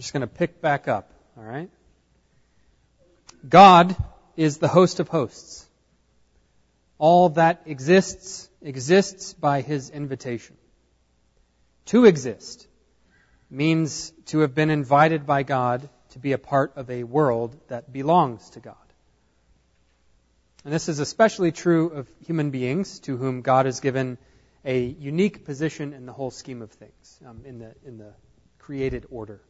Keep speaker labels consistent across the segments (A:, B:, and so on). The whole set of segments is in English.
A: just going to pick back up, all right? God is the host of hosts. All that exists exists by his invitation. To exist means to have been invited by God to be a part of a world that belongs to God. And this is especially true of human beings to whom God has given a unique position in the whole scheme of things, um, in, the, in the created order.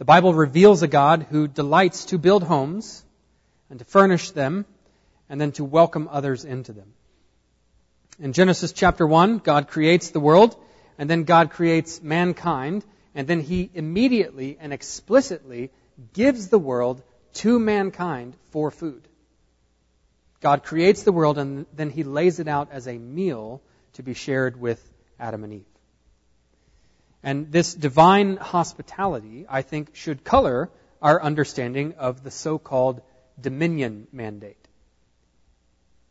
A: The Bible reveals a God who delights to build homes and to furnish them and then to welcome others into them. In Genesis chapter 1, God creates the world and then God creates mankind and then he immediately and explicitly gives the world to mankind for food. God creates the world and then he lays it out as a meal to be shared with Adam and Eve. And this divine hospitality, I think, should color our understanding of the so-called dominion mandate.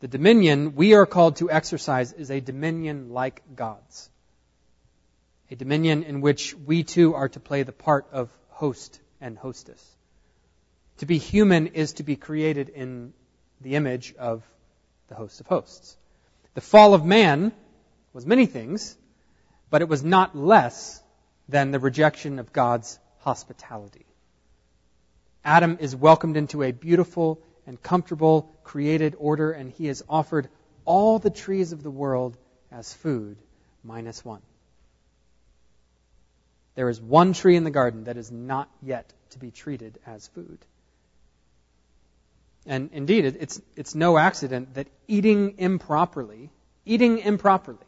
A: The dominion we are called to exercise is a dominion like God's. A dominion in which we too are to play the part of host and hostess. To be human is to be created in the image of the host of hosts. The fall of man was many things, but it was not less than the rejection of God's hospitality. Adam is welcomed into a beautiful and comfortable created order, and he is offered all the trees of the world as food, minus one. There is one tree in the garden that is not yet to be treated as food. And indeed, it's, it's no accident that eating improperly, eating improperly,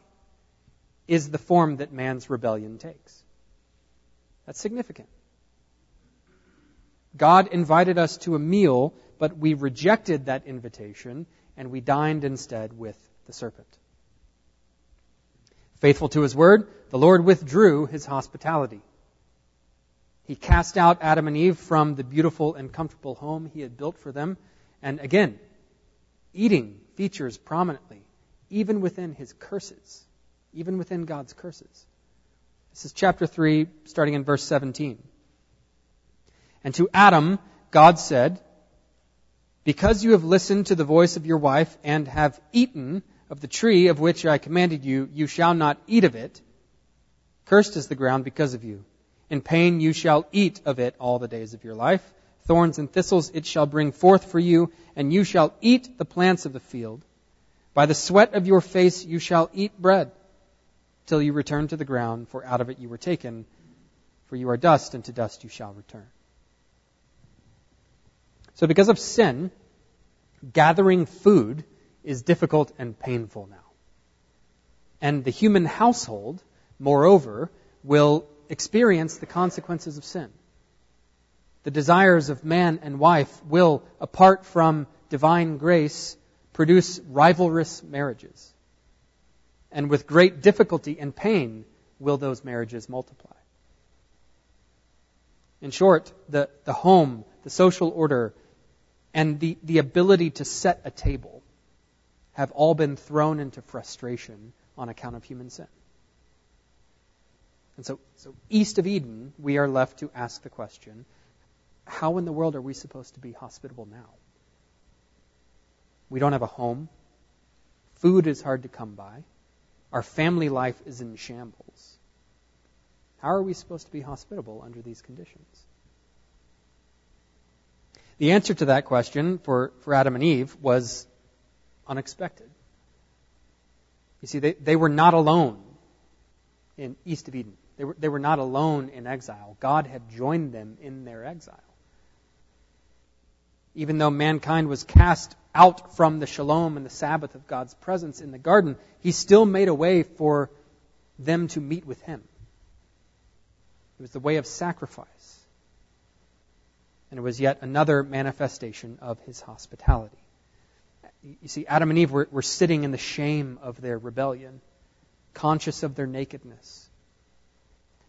A: is the form that man's rebellion takes. That's significant. God invited us to a meal, but we rejected that invitation and we dined instead with the serpent. Faithful to his word, the Lord withdrew his hospitality. He cast out Adam and Eve from the beautiful and comfortable home he had built for them. And again, eating features prominently, even within his curses even within God's curses. This is chapter 3, starting in verse 17. And to Adam, God said, Because you have listened to the voice of your wife and have eaten of the tree of which I commanded you, you shall not eat of it. Cursed is the ground because of you. In pain you shall eat of it all the days of your life. Thorns and thistles it shall bring forth for you, and you shall eat the plants of the field. By the sweat of your face you shall eat bread till you return to the ground, for out of it you were taken, for you are dust, and to dust you shall return. So because of sin, gathering food is difficult and painful now. And the human household, moreover, will experience the consequences of sin. The desires of man and wife will, apart from divine grace, produce rivalrous marriages and with great difficulty and pain will those marriages multiply. In short, the, the home, the social order, and the, the ability to set a table have all been thrown into frustration on account of human sin. And so, so east of Eden, we are left to ask the question, how in the world are we supposed to be hospitable now? We don't have a home. Food is hard to come by. Our family life is in shambles. How are we supposed to be hospitable under these conditions? The answer to that question for, for Adam and Eve was unexpected. You see, they, they were not alone in east of Eden. They were, they were not alone in exile. God had joined them in their exile. Even though mankind was cast out from the shalom and the Sabbath of God's presence in the garden, He still made a way for them to meet with Him. It was the way of sacrifice. And it was yet another manifestation of His hospitality. You see, Adam and Eve were, were sitting in the shame of their rebellion, conscious of their nakedness.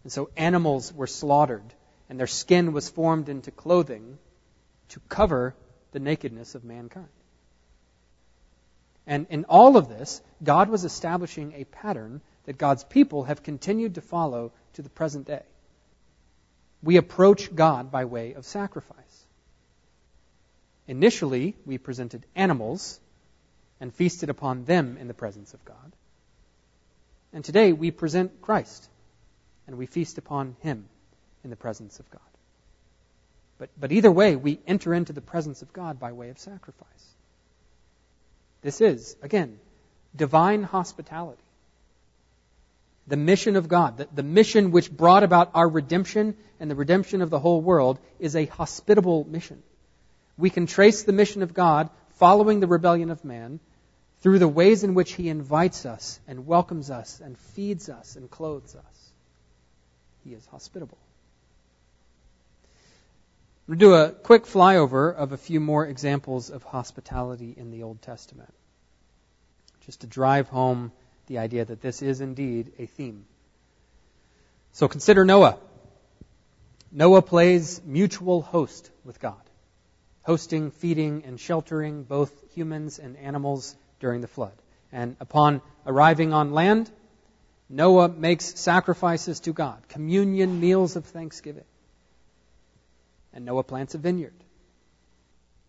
A: And so animals were slaughtered, and their skin was formed into clothing to cover the nakedness of mankind. And in all of this, God was establishing a pattern that God's people have continued to follow to the present day. we approach God by way of sacrifice. Initially, we presented animals and feasted upon them in the presence of God. And today, we present Christ and we feast upon him in the presence of God. But, but either way, we enter into the presence of God by way of sacrifice. This is, again, divine hospitality. The mission of God, the, the mission which brought about our redemption and the redemption of the whole world, is a hospitable mission. We can trace the mission of God following the rebellion of man through the ways in which he invites us and welcomes us and feeds us and clothes us. He is hospitable. To do a quick flyover of a few more examples of hospitality in the Old Testament, just to drive home the idea that this is indeed a theme. So consider Noah. Noah plays mutual host with God, hosting, feeding, and sheltering both humans and animals during the flood. And upon arriving on land, Noah makes sacrifices to God, communion meals of thanksgiving and Noah plants a vineyard.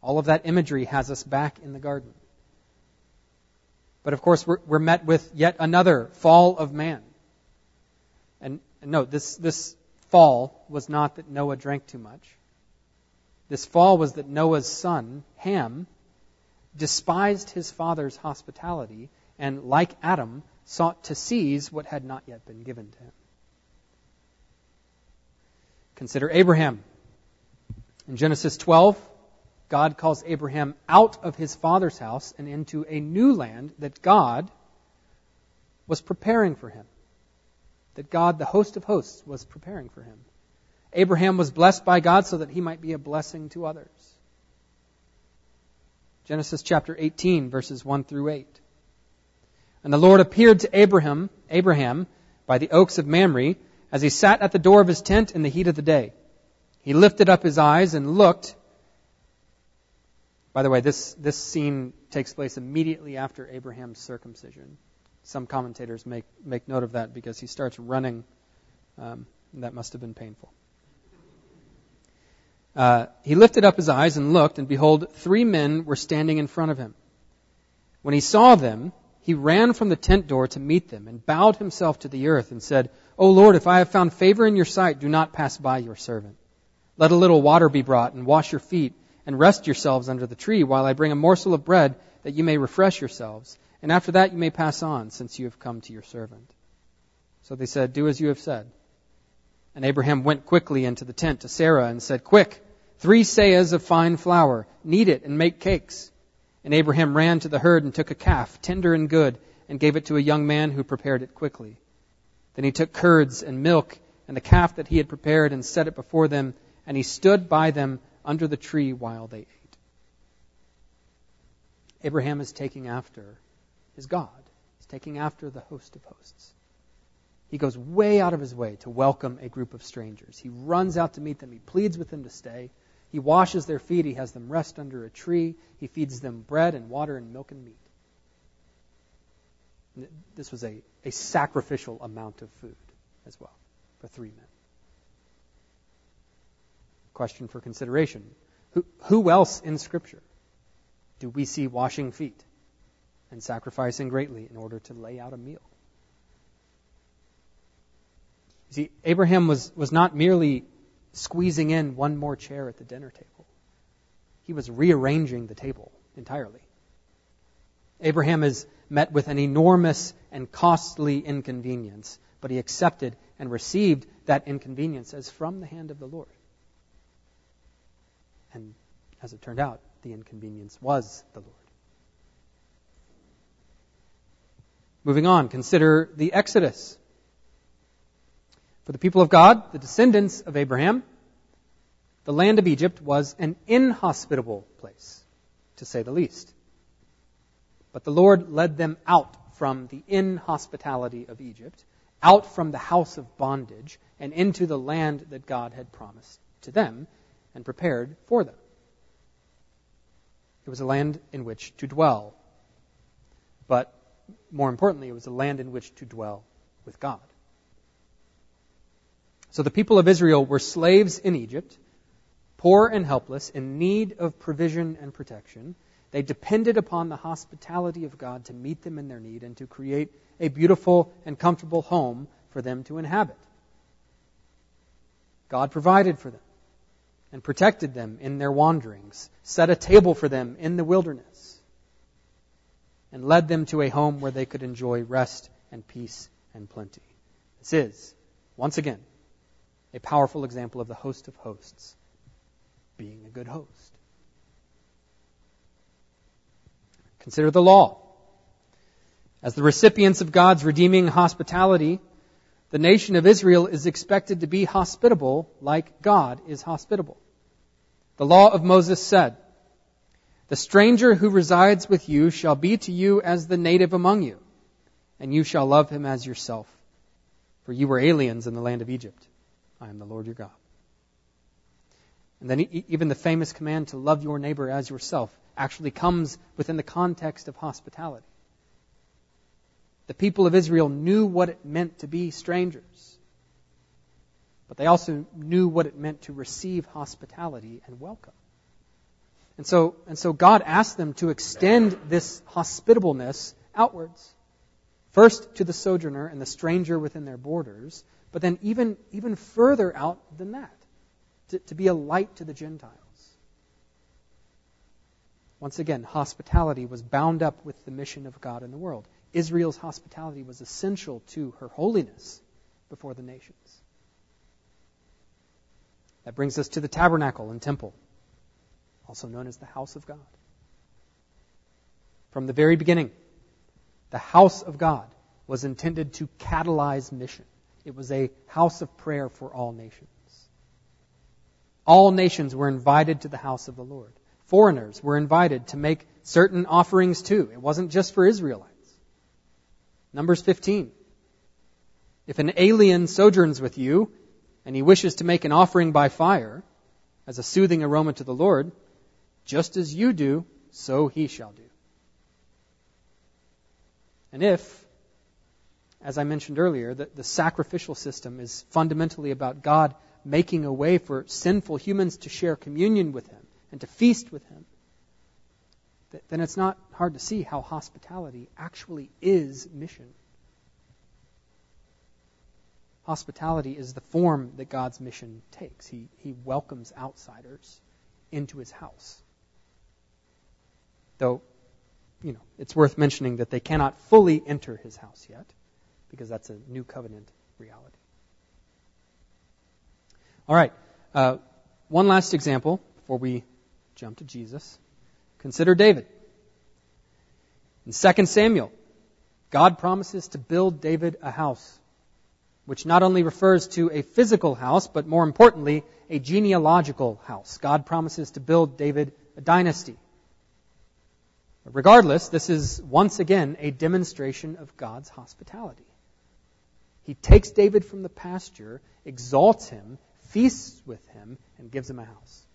A: All of that imagery has us back in the garden. But of course, we're, we're met with yet another fall of man. And, and no, this, this fall was not that Noah drank too much. This fall was that Noah's son, Ham, despised his father's hospitality and, like Adam, sought to seize what had not yet been given to him. Consider Abraham. In Genesis 12, God calls Abraham out of his father's house and into a new land that God was preparing for him. That God, the host of hosts, was preparing for him. Abraham was blessed by God so that he might be a blessing to others. Genesis chapter 18, verses 1 through 8. And the Lord appeared to Abraham, Abraham, by the oaks of Mamre, as he sat at the door of his tent in the heat of the day. He lifted up his eyes and looked. By the way, this, this scene takes place immediately after Abraham's circumcision. Some commentators make, make note of that because he starts running. Um, that must have been painful. Uh, he lifted up his eyes and looked, and behold, three men were standing in front of him. When he saw them, he ran from the tent door to meet them and bowed himself to the earth and said, O Lord, if I have found favor in your sight, do not pass by your servant. Let a little water be brought, and wash your feet, and rest yourselves under the tree, while I bring a morsel of bread, that you may refresh yourselves. And after that you may pass on, since you have come to your servant. So they said, Do as you have said. And Abraham went quickly into the tent to Sarah and said, Quick, three seahs of fine flour, knead it and make cakes. And Abraham ran to the herd and took a calf, tender and good, and gave it to a young man who prepared it quickly. Then he took curds and milk and the calf that he had prepared and set it before them and he stood by them under the tree while they ate. Abraham is taking after his God. He's taking after the host of hosts. He goes way out of his way to welcome a group of strangers. He runs out to meet them. He pleads with them to stay. He washes their feet. He has them rest under a tree. He feeds them bread and water and milk and meat. This was a, a sacrificial amount of food as well for three men question for consideration. Who, who else in Scripture do we see washing feet and sacrificing greatly in order to lay out a meal? You see, Abraham was, was not merely squeezing in one more chair at the dinner table. He was rearranging the table entirely. Abraham is met with an enormous and costly inconvenience, but he accepted and received that inconvenience as from the hand of the Lord. And as it turned out, the inconvenience was the Lord. Moving on, consider the Exodus. For the people of God, the descendants of Abraham, the land of Egypt was an inhospitable place, to say the least. But the Lord led them out from the inhospitality of Egypt, out from the house of bondage, and into the land that God had promised to them, and prepared for them. It was a land in which to dwell. But more importantly, it was a land in which to dwell with God. So the people of Israel were slaves in Egypt, poor and helpless, in need of provision and protection. They depended upon the hospitality of God to meet them in their need and to create a beautiful and comfortable home for them to inhabit. God provided for them and protected them in their wanderings, set a table for them in the wilderness, and led them to a home where they could enjoy rest and peace and plenty. This is, once again, a powerful example of the host of hosts being a good host. Consider the law. As the recipients of God's redeeming hospitality, the nation of Israel is expected to be hospitable like God is hospitable. The law of Moses said, The stranger who resides with you shall be to you as the native among you, and you shall love him as yourself. For you were aliens in the land of Egypt. I am the Lord your God. And then even the famous command to love your neighbor as yourself actually comes within the context of hospitality. The people of Israel knew what it meant to be strangers, but they also knew what it meant to receive hospitality and welcome. And so, and so God asked them to extend this hospitableness outwards. First to the sojourner and the stranger within their borders, but then even, even further out than that, to, to be a light to the Gentiles. Once again, hospitality was bound up with the mission of God in the world. Israel's hospitality was essential to her holiness before the nations. That brings us to the tabernacle and temple, also known as the house of God. From the very beginning, the house of God was intended to catalyze mission. It was a house of prayer for all nations. All nations were invited to the house of the Lord. Foreigners were invited to make certain offerings too. It wasn't just for Israelites. Numbers 15. If an alien sojourns with you and he wishes to make an offering by fire as a soothing aroma to the Lord, just as you do, so he shall do. And if, as I mentioned earlier, the, the sacrificial system is fundamentally about God making a way for sinful humans to share communion with him and to feast with him, then it's not hard to see how hospitality actually is mission. Hospitality is the form that God's mission takes. He, he welcomes outsiders into his house. Though, you know, it's worth mentioning that they cannot fully enter his house yet, because that's a new covenant reality. All right. Uh, one last example before we jump to Jesus. Consider David. In 2 Samuel, God promises to build David a house, which not only refers to a physical house, but more importantly, a genealogical house. God promises to build David a dynasty. Regardless, this is once again a demonstration of God's hospitality. He takes David from the pasture, exalts him, feasts with him, and gives him a house.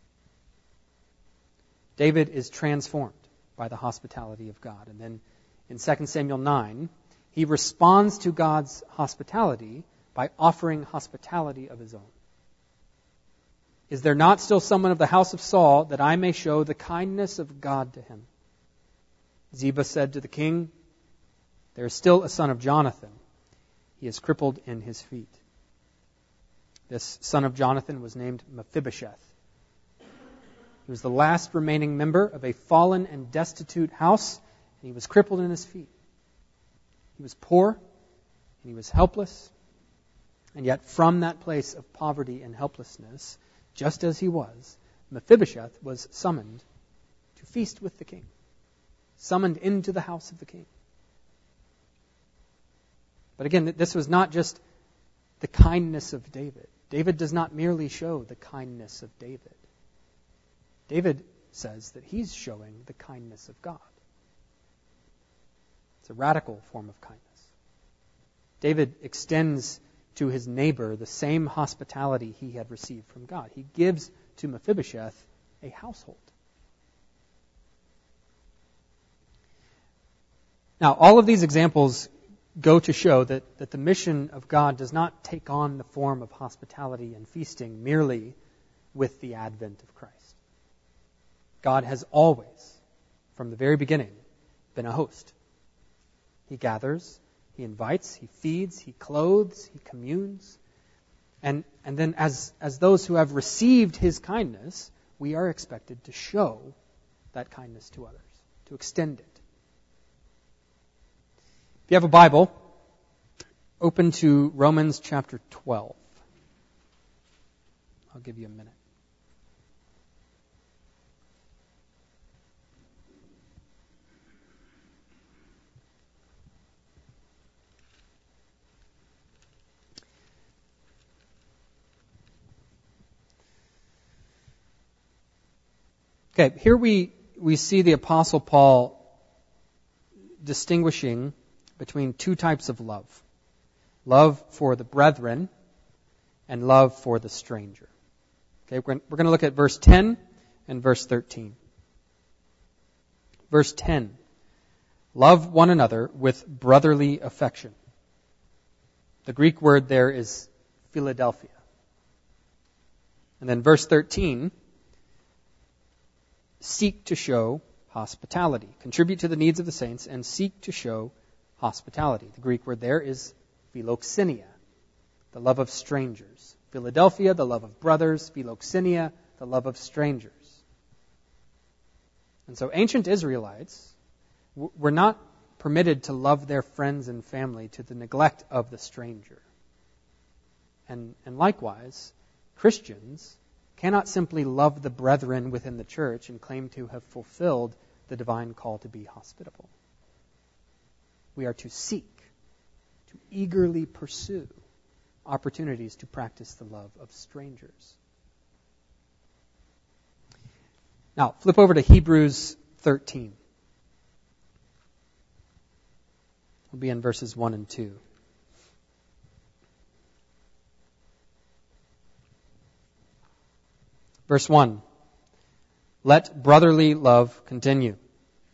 A: David is transformed by the hospitality of God. And then in 2 Samuel 9, he responds to God's hospitality by offering hospitality of his own. Is there not still someone of the house of Saul that I may show the kindness of God to him? Ziba said to the king, There is still a son of Jonathan. He is crippled in his feet. This son of Jonathan was named Mephibosheth. He was the last remaining member of a fallen and destitute house, and he was crippled in his feet. He was poor, and he was helpless, and yet from that place of poverty and helplessness, just as he was, Mephibosheth was summoned to feast with the king, summoned into the house of the king. But again, this was not just the kindness of David. David does not merely show the kindness of David. David says that he's showing the kindness of God. It's a radical form of kindness. David extends to his neighbor the same hospitality he had received from God. He gives to Mephibosheth a household. Now, all of these examples go to show that, that the mission of God does not take on the form of hospitality and feasting merely with the advent of Christ. God has always, from the very beginning, been a host. He gathers, he invites, he feeds, he clothes, he communes. And, and then, as, as those who have received his kindness, we are expected to show that kindness to others, to extend it. If you have a Bible, open to Romans chapter 12. I'll give you a minute. Okay, here we, we see the Apostle Paul distinguishing between two types of love love for the brethren and love for the stranger. Okay, we're going to look at verse 10 and verse 13. Verse 10 Love one another with brotherly affection. The Greek word there is Philadelphia. And then verse 13 seek to show hospitality. Contribute to the needs of the saints and seek to show hospitality. The Greek word there is philoxenia, the love of strangers. Philadelphia, the love of brothers. Philoxenia, the love of strangers. And so ancient Israelites were not permitted to love their friends and family to the neglect of the stranger. And, and likewise, Christians cannot simply love the brethren within the church and claim to have fulfilled the divine call to be hospitable. We are to seek, to eagerly pursue opportunities to practice the love of strangers. Now, flip over to Hebrews 13. We'll be in verses 1 and 2. Verse 1. Let brotherly love continue.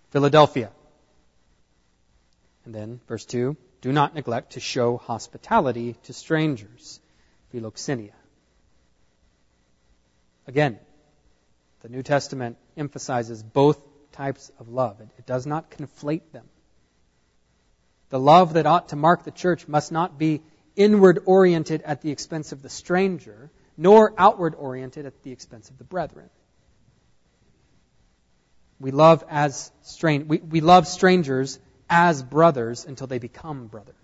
A: Philadelphia. And then, verse 2. Do not neglect to show hospitality to strangers. Philoxenia. Again, the New Testament emphasizes both types of love. It, it does not conflate them. The love that ought to mark the church must not be inward oriented at the expense of the stranger, nor outward oriented at the expense of the brethren. We love as strange we, we love strangers as brothers until they become brothers.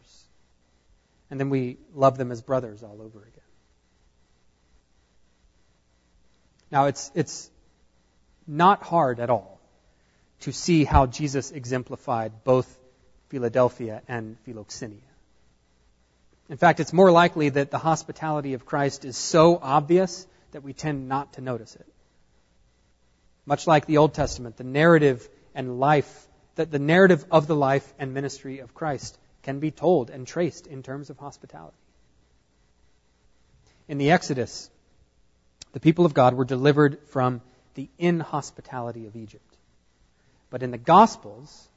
A: And then we love them as brothers all over again. Now it's it's not hard at all to see how Jesus exemplified both Philadelphia and Philoxenia. In fact, it's more likely that the hospitality of Christ is so obvious that we tend not to notice it. Much like the Old Testament, the narrative and life, that the narrative of the life and ministry of Christ can be told and traced in terms of hospitality. In the Exodus, the people of God were delivered from the inhospitality of Egypt. But in the Gospels,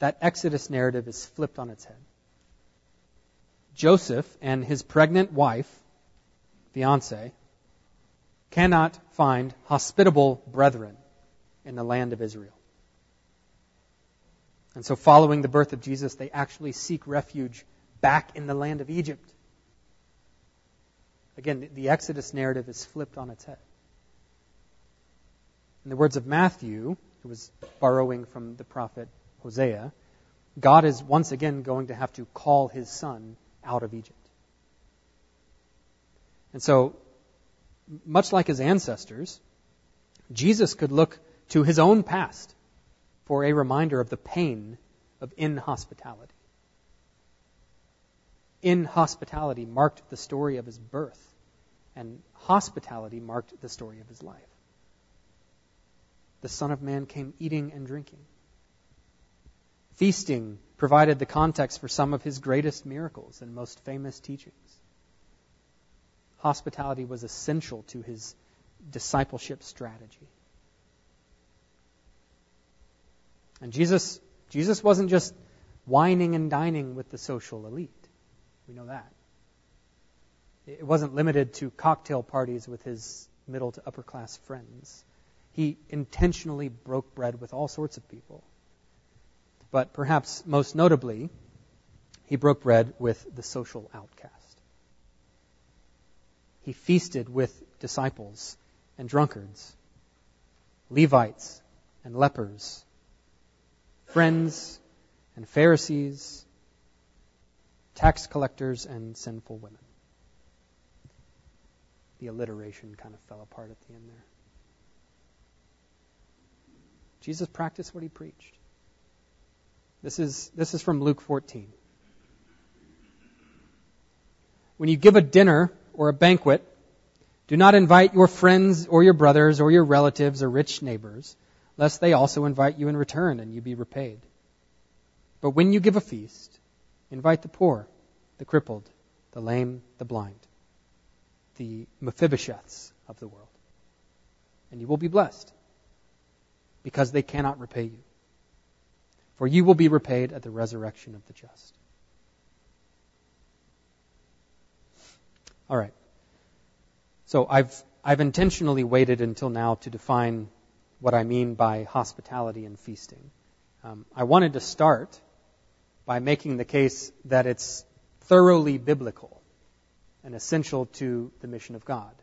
A: that Exodus narrative is flipped on its head. Joseph and his pregnant wife, fiance, cannot find hospitable brethren in the land of Israel. And so, following the birth of Jesus, they actually seek refuge back in the land of Egypt. Again, the Exodus narrative is flipped on its head. In the words of Matthew, who was borrowing from the prophet Hosea, God is once again going to have to call his son out of Egypt. And so, much like his ancestors, Jesus could look to his own past for a reminder of the pain of inhospitality. Inhospitality marked the story of his birth, and hospitality marked the story of his life. The Son of Man came eating and drinking. Feasting provided the context for some of his greatest miracles and most famous teachings. Hospitality was essential to his discipleship strategy. And Jesus, Jesus wasn't just wining and dining with the social elite. We know that. It wasn't limited to cocktail parties with his middle to upper class friends. He intentionally broke bread with all sorts of people. But perhaps most notably, he broke bread with the social outcast. He feasted with disciples and drunkards, Levites and lepers, friends and Pharisees, tax collectors and sinful women. The alliteration kind of fell apart at the end there. Jesus practiced what he preached. This is, this is from Luke 14. When you give a dinner or a banquet, do not invite your friends or your brothers or your relatives or rich neighbors, lest they also invite you in return and you be repaid. But when you give a feast, invite the poor, the crippled, the lame, the blind, the Mephibosheths of the world, and you will be blessed because they cannot repay you. For you will be repaid at the resurrection of the just. All right. So I've, I've intentionally waited until now to define what I mean by hospitality and feasting. Um, I wanted to start by making the case that it's thoroughly biblical and essential to the mission of God.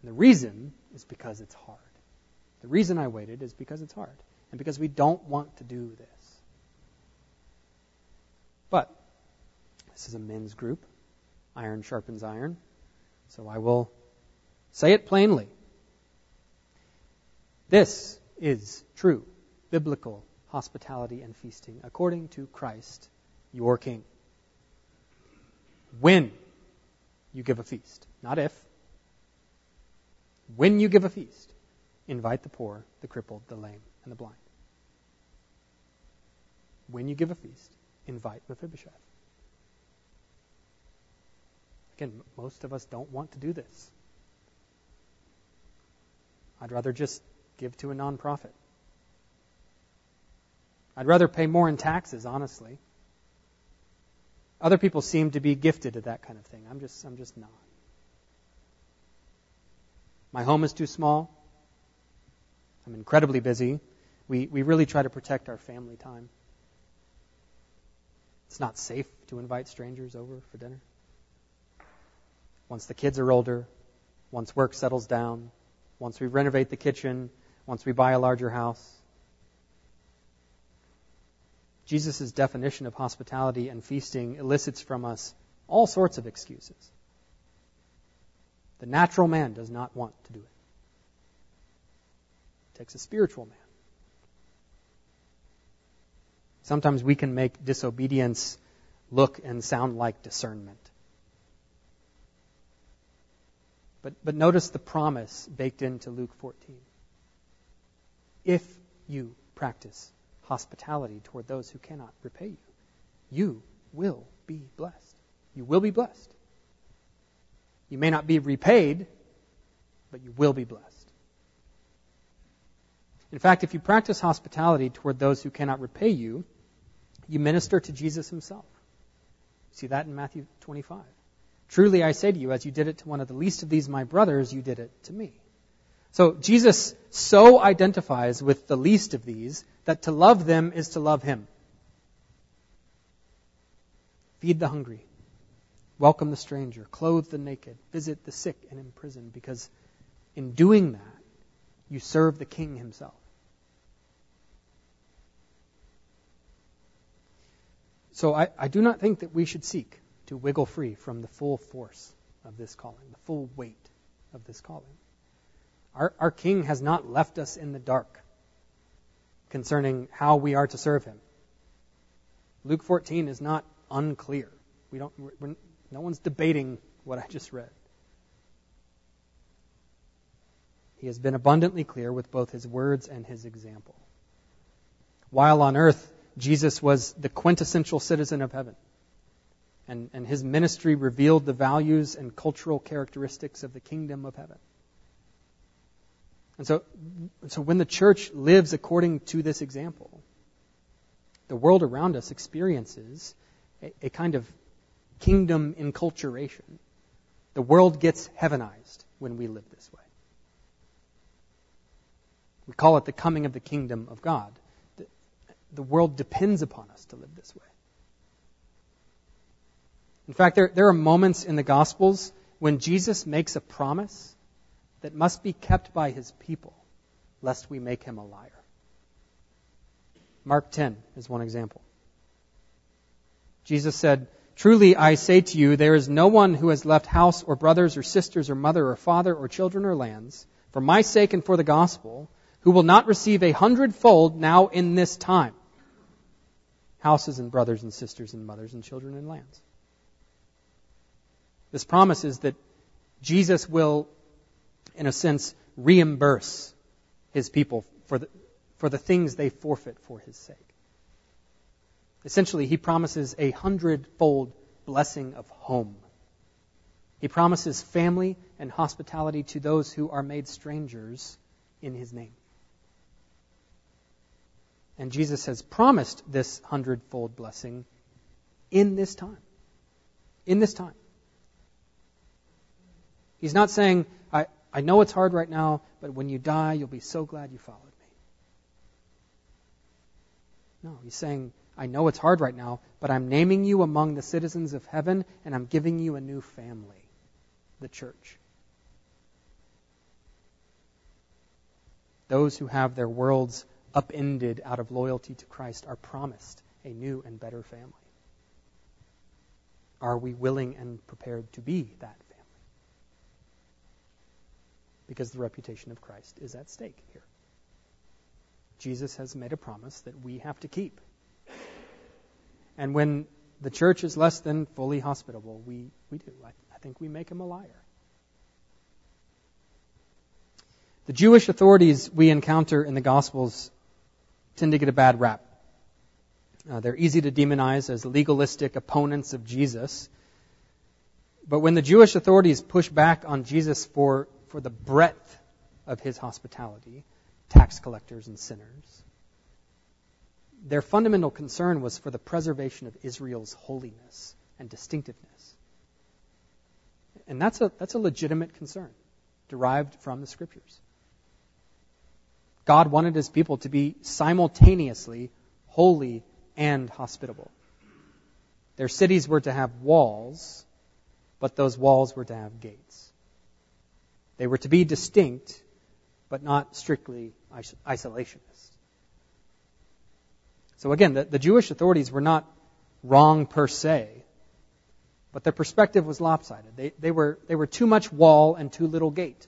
A: And the reason is because it's hard. The reason I waited is because it's hard and because we don't want to do this. But this is a men's group. Iron sharpens iron. So I will say it plainly. This is true biblical hospitality and feasting according to Christ, your King. When you give a feast, not if. When you give a feast, invite the poor, the crippled, the lame, and the blind. When you give a feast, invite Mephibosheth. Again, most of us don't want to do this. I'd rather just give to a nonprofit. I'd rather pay more in taxes, honestly. Other people seem to be gifted at that kind of thing. I'm just I'm just not. My home is too small. I'm incredibly busy. We, we really try to protect our family time. It's not safe to invite strangers over for dinner. Once the kids are older, once work settles down, once we renovate the kitchen, once we buy a larger house. Jesus' definition of hospitality and feasting elicits from us all sorts of excuses. The natural man does not want to do it. It takes a spiritual man. Sometimes we can make disobedience look and sound like discernment. But, but notice the promise baked into Luke 14. If you practice hospitality toward those who cannot repay you, you will be blessed. You will be blessed. You may not be repaid, but you will be blessed. In fact, if you practice hospitality toward those who cannot repay you, you minister to Jesus himself. See that in Matthew 25. Truly I say to you, as you did it to one of the least of these my brothers, you did it to me. So Jesus so identifies with the least of these that to love them is to love him. Feed the hungry, welcome the stranger, clothe the naked, visit the sick and in prison, because in doing that, you serve the king himself. So I, I do not think that we should seek to wiggle free from the full force of this calling, the full weight of this calling. Our, our King has not left us in the dark concerning how we are to serve Him. Luke 14 is not unclear. We don't, we're, no one's debating what I just read. He has been abundantly clear with both his words and his example. While on earth, Jesus was the quintessential citizen of heaven. And, and his ministry revealed the values and cultural characteristics of the kingdom of heaven. And so, so when the church lives according to this example, the world around us experiences a, a kind of kingdom enculturation. The world gets heavenized when we live this way. We call it the coming of the kingdom of God. The, world depends upon us to live this way. In fact, there, there are moments in the Gospels when Jesus makes a promise that must be kept by his people, lest we make him a liar. Mark 10 is one example. Jesus said, Truly I say to you, there is no one who has left house or brothers or sisters or mother or father or children or lands, for my sake and for the gospel, who will not receive a hundredfold now in this time. Houses and brothers and sisters and mothers and children and lands. This promise is that Jesus will, in a sense, reimburse his people for the, for the things they forfeit for his sake. Essentially, he promises a hundredfold blessing of home. He promises family and hospitality to those who are made strangers in his name. And Jesus has promised this hundredfold blessing in this time. In this time. He's not saying, I, I know it's hard right now, but when you die, you'll be so glad you followed me. No, he's saying, I know it's hard right now, but I'm naming you among the citizens of heaven, and I'm giving you a new family, the church. Those who have their worlds upended out of loyalty to Christ are promised a new and better family. Are we willing and prepared to be that family? Because the reputation of Christ is at stake here. Jesus has made a promise that we have to keep. And when the church is less than fully hospitable, we, we do. I, I think we make him a liar. The Jewish authorities we encounter in the Gospels tend to get a bad rap. Uh, they're easy to demonize as legalistic opponents of Jesus. But when the Jewish authorities push back on Jesus for, for the breadth of his hospitality, tax collectors and sinners, their fundamental concern was for the preservation of Israel's holiness and distinctiveness. And that's a, that's a legitimate concern derived from the scriptures. God wanted his people to be simultaneously holy and hospitable. Their cities were to have walls, but those walls were to have gates. They were to be distinct, but not strictly isolationist. So again, the, the Jewish authorities were not wrong per se, but their perspective was lopsided. They, they, were, they were too much wall and too little gate.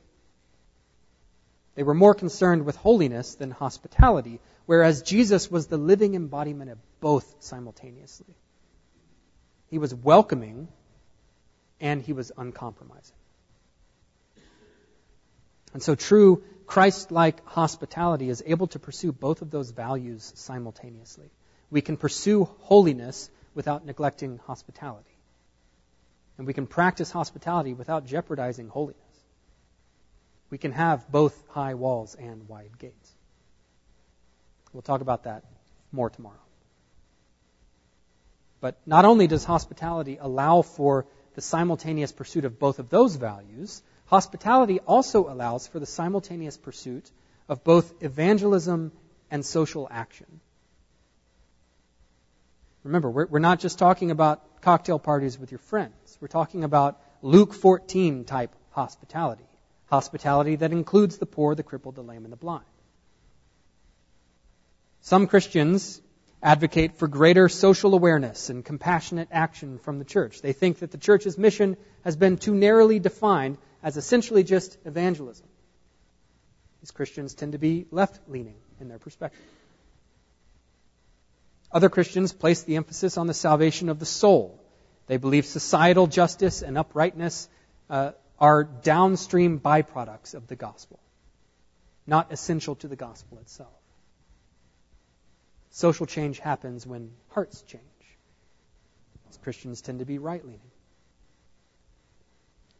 A: They were more concerned with holiness than hospitality, whereas Jesus was the living embodiment of both simultaneously. He was welcoming and he was uncompromising. And so true Christ like hospitality is able to pursue both of those values simultaneously. We can pursue holiness without neglecting hospitality. And we can practice hospitality without jeopardizing holiness. We can have both high walls and wide gates. We'll talk about that more tomorrow. But not only does hospitality allow for the simultaneous pursuit of both of those values, Hospitality also allows for the simultaneous pursuit of both evangelism and social action. Remember, we're, we're, not just talking about cocktail parties with your friends. We're talking about Luke 14 type hospitality. Hospitality that includes the poor, the crippled, the lame, and the blind. Some Christians advocate for greater social awareness and compassionate action from the church. They think that the church's mission has been too narrowly defined as essentially just evangelism. These Christians tend to be left leaning in their perspective. Other Christians place the emphasis on the salvation of the soul. They believe societal justice and uprightness uh, are downstream byproducts of the gospel, not essential to the gospel itself. Social change happens when hearts change. Christians tend to be right leaning.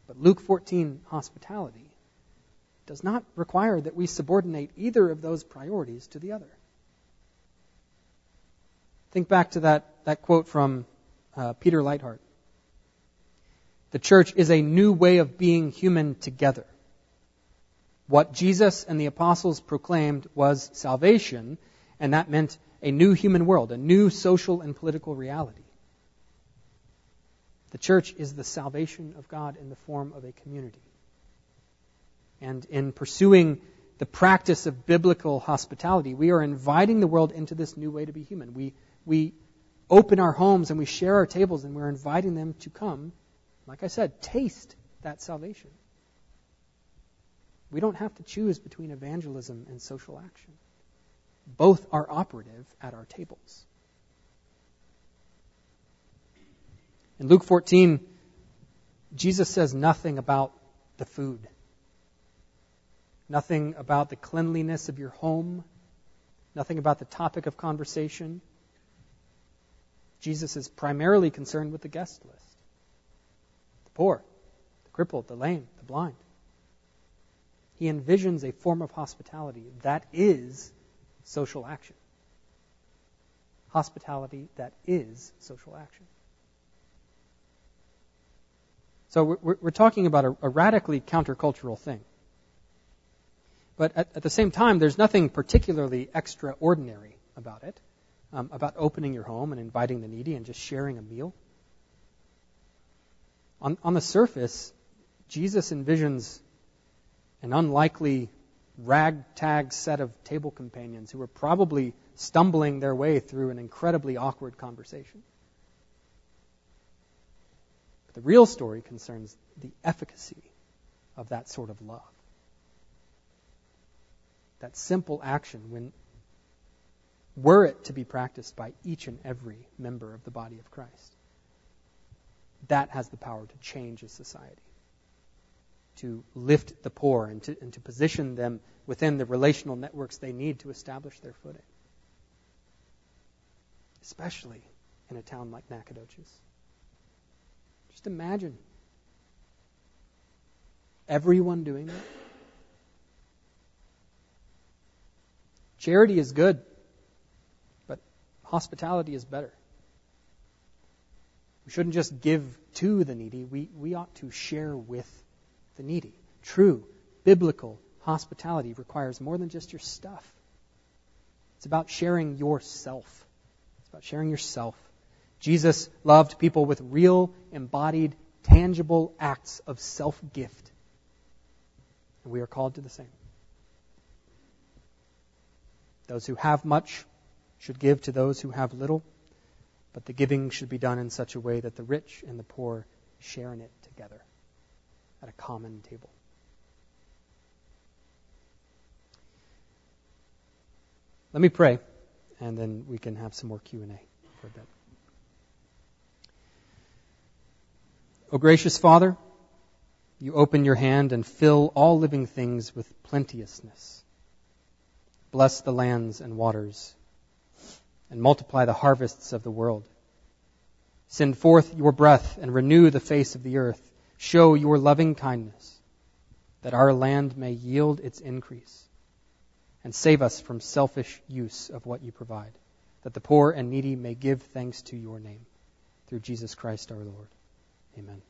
A: But Luke 14, hospitality, does not require that we subordinate either of those priorities to the other. Think back to that, that quote from uh, Peter Leithart. The church is a new way of being human together. What Jesus and the apostles proclaimed was salvation, and that meant a new human world, a new social and political reality. The church is the salvation of God in the form of a community. And in pursuing the practice of biblical hospitality, we are inviting the world into this new way to be human. We, we open our homes and we share our tables and we're inviting them to come, like I said, taste that salvation. We don't have to choose between evangelism and social action. Both are operative at our tables. In Luke 14, Jesus says nothing about the food, nothing about the cleanliness of your home, nothing about the topic of conversation. Jesus is primarily concerned with the guest list poor, the crippled, the lame, the blind. He envisions a form of hospitality that is social action. Hospitality that is social action. So we're, we're talking about a, a, radically countercultural thing. But at, at, the same time, there's nothing particularly extraordinary about it, um, about opening your home and inviting the needy and just sharing a meal. On, on the surface, Jesus envisions an unlikely ragtag set of table companions who were probably stumbling their way through an incredibly awkward conversation. But The real story concerns the efficacy of that sort of love. That simple action, when were it to be practiced by each and every member of the body of Christ, that has the power to change a society, to lift the poor, and to, and to position them within the relational networks they need to establish their footing, especially in a town like Nacogdoches. Just imagine everyone doing that. Charity is good, but hospitality is better. We shouldn't just give to the needy, we, we ought to share with the needy. True, biblical hospitality requires more than just your stuff. It's about sharing yourself. It's about sharing yourself. Jesus loved people with real, embodied, tangible acts of self gift. And we are called to the same. Those who have much should give to those who have little, but the giving should be done in such a way that the rich and the poor share in it together at a common table. Let me pray, and then we can have some more Q&A for a bit. O gracious Father, you open your hand and fill all living things with plenteousness. Bless the lands and waters, and multiply the harvests of the world. Send forth your breath and renew the face of the earth. Show your loving kindness, that our land may yield its increase. And save us from selfish use of what you provide, that the poor and needy may give thanks to your name. Through Jesus Christ our Lord. Amen.